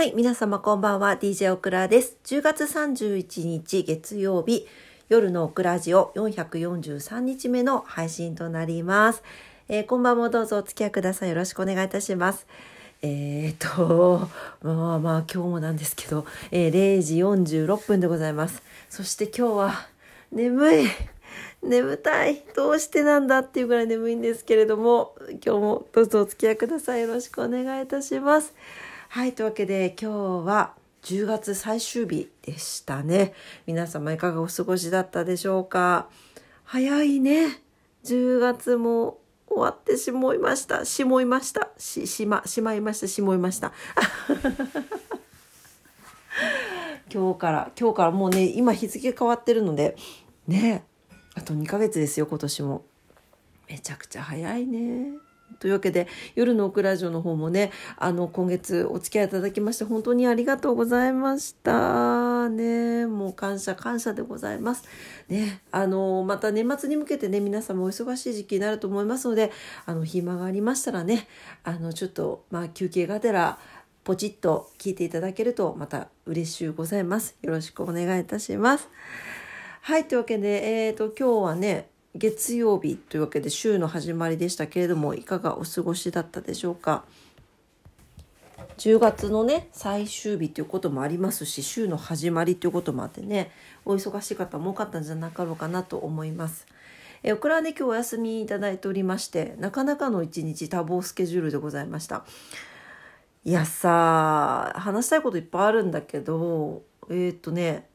はい、皆様こんばんは。DJ オクラです。10月31日月曜日、夜のオクラジオ443日目の配信となります。えーこんばんもどうぞお付き合いください。よろしくお願いいたします。えー、と、まあまあ今日もなんですけど、えー0時46分でございます。そして今日は眠い。眠たい。どうしてなんだっていうぐらい眠いんですけれども、今日もどうぞお付き合いください。よろしくお願いいたします。はい、というわけで今日は10月最終日でしたね。皆様いかがお過ごしだったでしょうか？早いね。10月も終わってしまいました。しもいました。し、しま、しまいました。しもいました。今日から、今日からもうね、今日付変わってるので、ね、あと2ヶ月ですよ、今年も。めちゃくちゃ早いね。というわけで夜のオクラジオの方もねあの今月お付き合いいただきまして本当にありがとうございました。ねもう感謝感謝でございます。ねあのまた年末に向けてね皆様お忙しい時期になると思いますのであの暇がありましたらねあのちょっとまあ休憩がてらポチッと聞いていただけるとまた嬉しゅうございます。よろしくお願いいたします。はいというわけでえっ、と今日はね月曜日というわけで週の始まりでしたけれどもいかがお過ごしだったでしょうか？10月のね最終日ということもありますし週の始まりということもあってねお忙しい方も多かったんじゃなかろうかなと思います。えオクラはね今日お休みいただいておりましてなかなかの一日多忙スケジュールでございました。いやさ話したいこといっぱいあるんだけどえーっとね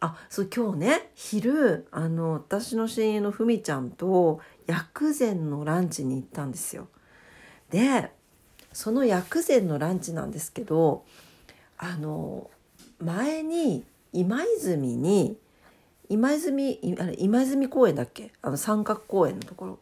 あそう今日ね昼あの私の親友のふみちゃんと薬膳のランチに行ったんですよ。でその薬膳のランチなんですけどあの前に今泉に今泉あれ今泉公園だっけ？あの三角公園のところ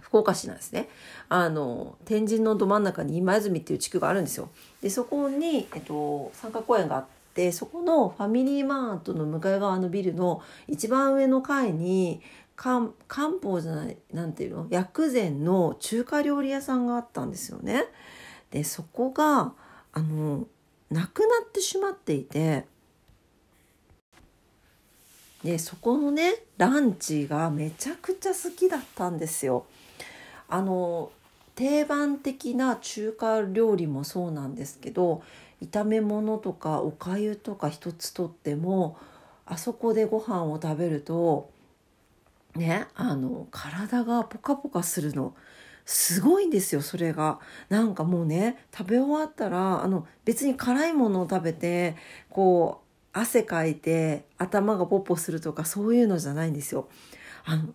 福岡市なんですねあの天神のど真ん中に今泉っていう地区があるんですよ。でそこに、えっと、三角公園があってそこのファミリーマートの向かい側のビルの一番上の階に漢方じゃないなんていうの？薬膳の中華料理屋さんがあったんですよね。でそこがあのなくなってしまっていてでそこのねランチがめちゃくちゃ好きだったんですよ。あの定番的な中華料理もそうなんですけど炒め物とかおかゆとか一つとってもあそこでご飯を食べるとねあの体がポカポカするのすごいんですよそれが。なんかもうね食べ終わったらあの別に辛いものを食べてこう汗かいて頭がポッポするとかそういうのじゃないんですよ。あの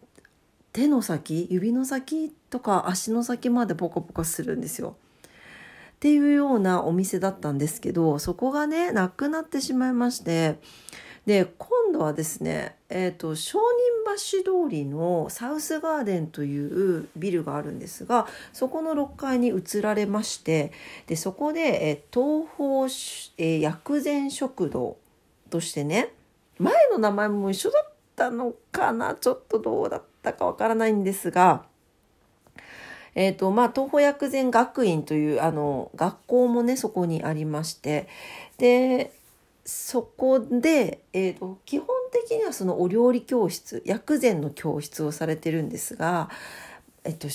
手の先指の先とか足の先までポカポカするんですよ。っていうようなお店だったんですけどそこがねなくなってしまいましてで今度はですね、えー、と商人橋通りのサウスガーデンというビルがあるんですがそこの6階に移られましてでそこで、えー東方、えー薬膳食堂としてね前の名前も一緒だったのかなちょっとどうだったかわからないんですが。えーとまあ、東方薬膳学院というあの学校もねそこにありましてでそこで、えーと基本的にはそのお料理教室薬膳の教室をされてるんですが、えっと、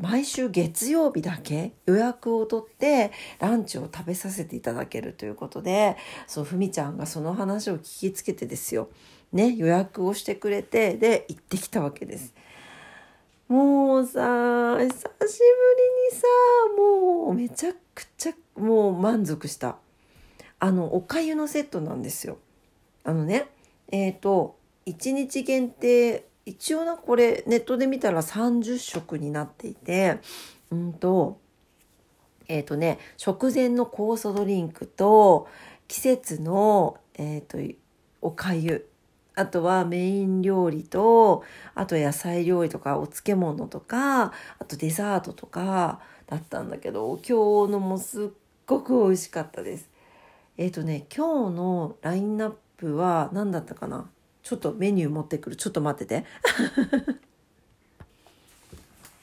毎週月曜日だけ予約を取ってランチを食べさせていただけるということでそうふみちゃんがその話を聞きつけてですよ、ね、予約をしてくれてで行ってきたわけです。もうさ久しぶりにさもうめちゃくちゃもう満足した。あのおかゆのセットなんですよ。あのねえっ、と1日限定一応なこれネットで見たら30食になっていてうんとえっ、とね食前の酵素ドリンクと季節のえっ、とおかゆ。あとはメイン料理とあと野菜料理とかお漬物とかあとデザートとかだったんだけど今日のもすっごく美味しかったです。えっ、とね今日のラインナップは何だったかな？ちょっとメニュー持ってくるちょっと待ってて。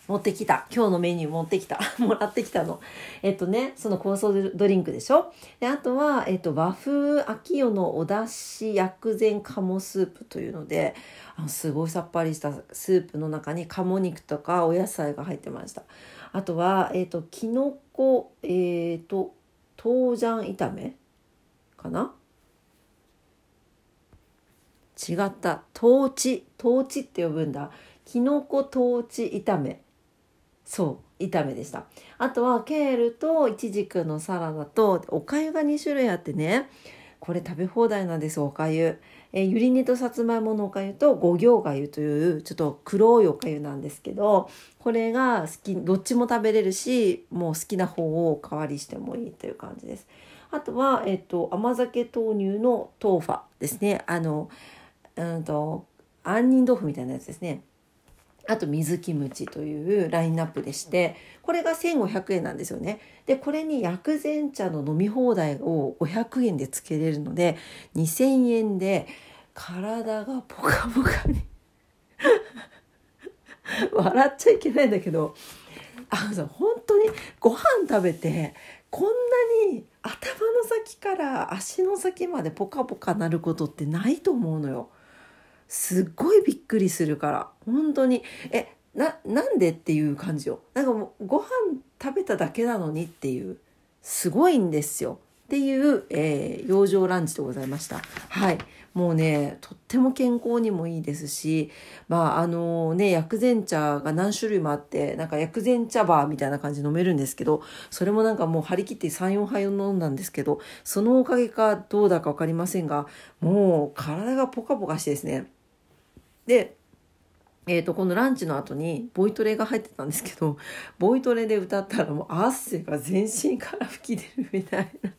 持ってきた。今日のメニュー持ってきた。もらってきたの。えっとね、その酵素ドリンクでしょ？で、あとは、えっと、和風秋代のお出汁薬膳鴨スープというので、あのすごいさっぱりしたスープの中に鴨肉とかお野菜が入ってました。あとは、えっと、きのこ、えっと、豆醤炒めかな？違った。トーチ。トーチって呼ぶんだ。きのこトーチ炒め。そう炒めでした。あとはケールとイチジクのサラダとおかゆが2種類あってねこれ食べ放題なんですおかゆ。えゆり煮とさつまいものおかゆと五行がゆというちょっと黒いおかゆなんですけどこれが好きどっちも食べれるしもう好きな方をお代わりしてもいいという感じです。あとは、えっと、甘酒豆乳の豆腐ですね。あのうんと杏仁豆腐みたいなやつですね。あと水キムチというラインナップでしてこれが1500円なんですよね。でこれに薬膳茶の飲み放題を500円でつけれるので2000円で体がポカポカに 笑っちゃいけないんだけどあの本当にご飯食べてこんなに頭の先から足の先までポカポカなることってないと思うのよ。すっごいびっくりするから。本当に。えななんでっていう感じよ。なんかもうご飯食べただけなのにっていう。すごいんですよ。っていう、えー、養生ランチでございました。はい。もうねとっても健康にもいいですしまああのね薬膳茶が何種類もあってなんか薬膳茶バーみたいな感じで飲めるんですけどそれもなんかもう張り切って34杯を飲んだんですけどそのおかげかどうだか分かりませんがもう体がポカポカしてですねでえーと、このランチの後にボイトレが入ってたんですけど ボイトレで歌ったらもう汗が全身から吹き出るみたいな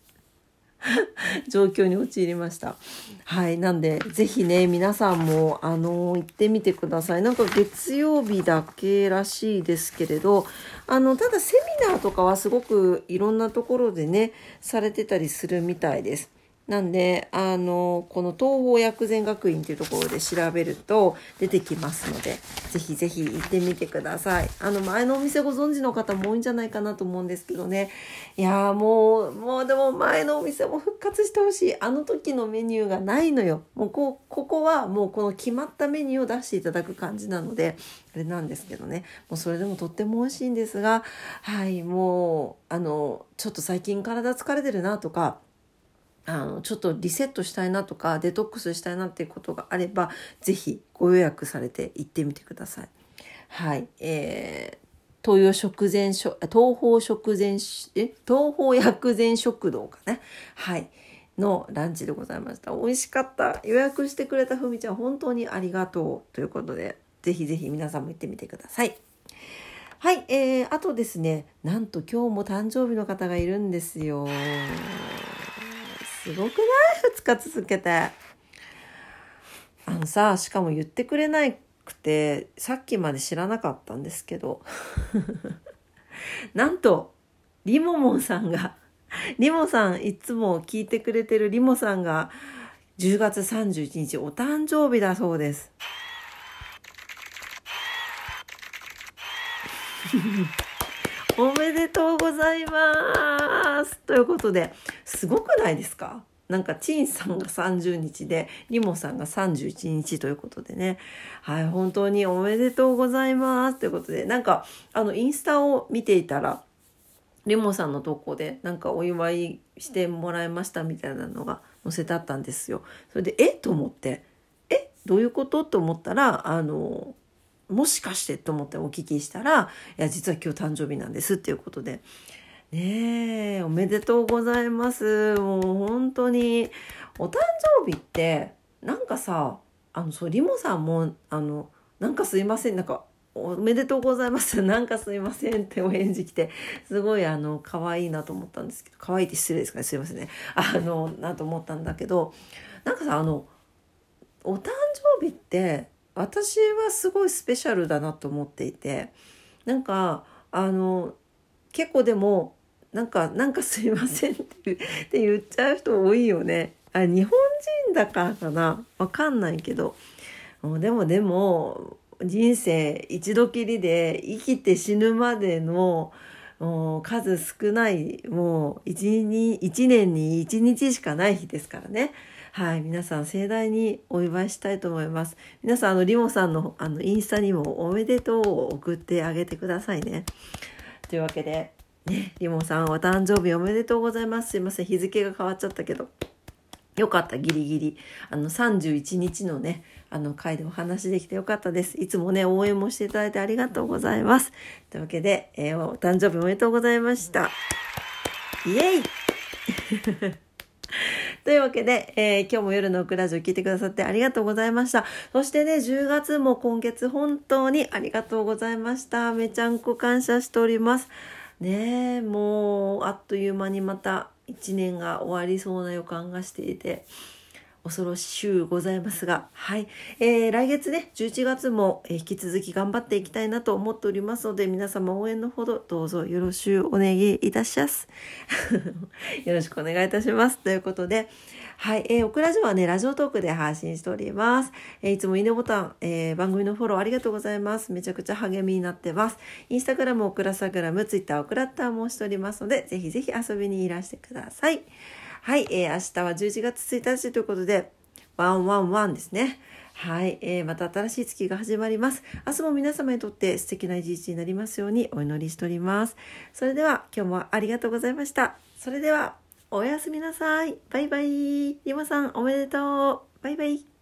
状況に陥りました。はい。なんで、ぜひね、皆さんも、あの行ってみてください。なんか月曜日だけらしいですけれど、あの、ただセミナーとかはすごくいろんなところでね、されてたりするみたいです。なんで、あの、この東方薬膳学院っていうところで調べると出てきますので、ぜひぜひ行ってみてください。あの、前のお店ご存知の方も多いんじゃないかなと思うんですけどね。いやもう、もうでも前のお店も復活してほしい。あの時のメニューがないのよ。もうこ、ここはもうこの決まったメニューを出していただく感じなので、あれなんですけどね。もうそれでもとっても美味しいんですが、はい、もう、あの、ちょっと最近体疲れてるなとか、あのちょっとリセットしたいなとかデトックスしたいなっていうことがあれば是非ご予約されて行ってみてください。はい、えー、東洋食前東方食前え？東方薬膳食堂かねはい。のランチでございました。美味しかった。予約してくれたふみちゃん本当にありがとうということでぜひぜひ皆さんも行ってみてください。はい、えー、あとですねなんと今日も誕生日の方がいるんですよ。すごくない ?2 日続けて。あのさ、しかも言ってくれなくて、さっきまで知らなかったんですけど。なんと、リモモンさんが、リモさんいつも聞いてくれてるリモさんが、10月31日お誕生日だそうです。おめでとうございます。ということで、すごくないですか？なんか、チンさんが30日で、リモさんが31日ということでね。はい、本当におめでとうございます。ということで、なんか、あの、インスタを見ていたら、リモさんの投稿で、なんかお祝いしてもらいましたみたいなのが載せてあったんですよ。それで、え？と思って、え？どういうこと？と思ったら、あの、もしかしてと思ってお聞きしたら、いや、実は今日誕生日なんですっていうことで、ねえ、おめでとうございます。もう本当に、お誕生日って、なんかさ、あの、そう、リモさんも、あの、なんかすいません、なんか、おめでとうございます。なんかすいませんってお返事来て、すごいあの、可愛いなと思ったんですけど、可愛いって失礼ですかね。すいませんね。あの、なと思ったんだけど、なんかさ、あの、お誕生日って、私はすごいスペシャルだなと思っていてなんかあの結構でもなんか「なんかすいません」ってって言っちゃう人多いよね。あ日本人だからかなわかんないけどでもでも人生一度きりで生きて死ぬまでの数少ないもう 1, 1年に1日しかない日ですからね。はい、皆さん盛大にお祝いしたいと思います。皆さん、あの、リモさんのあのインスタにもおめでとうを送ってあげてくださいね。というわけで、ね、リモさんお誕生日おめでとうございます。すいません、日付が変わっちゃったけど。よかった、ギリギリ。あの、31日のね、あの、回でお話できてよかったです。いつもね、応援もしていただいてありがとうございます。というわけで、えー、お誕生日おめでとうございました。イエイというわけで、えー、今日も夜のオクラジオ聞いてくださってありがとうございました。そしてね、10月も今月本当にありがとうございました。めちゃんこ感謝しております。ねえ、もうあっという間にまた1年が終わりそうな予感がしていて、恐ろしゅうございますが、はい。えー、来月ね、11月も、引き続き頑張っていきたいなと思っておりますので、皆様応援のほどどうぞよろしゅうお願いいたします。よろしくお願いいたします。ということで、はい。えー、オクラジオはね、ラジオトークで配信しております。えー、いつもいいねボタン、えー、番組のフォローありがとうございます。めちゃくちゃ励みになってます。インスタグラム、オクラサグラム、ツイッター、オクラッターもしておりますので、ぜひぜひ遊びにいらしてください。はい、えー、明日は11月1日ということで、ワンワンワンですね。はい、えー、また新しい月が始まります。明日も皆様にとって素敵な一日になりますようにお祈りしております。それでは今日もありがとうございました。それではおやすみなさい。バイバイ。ゆまさんおめでとう。バイバイ。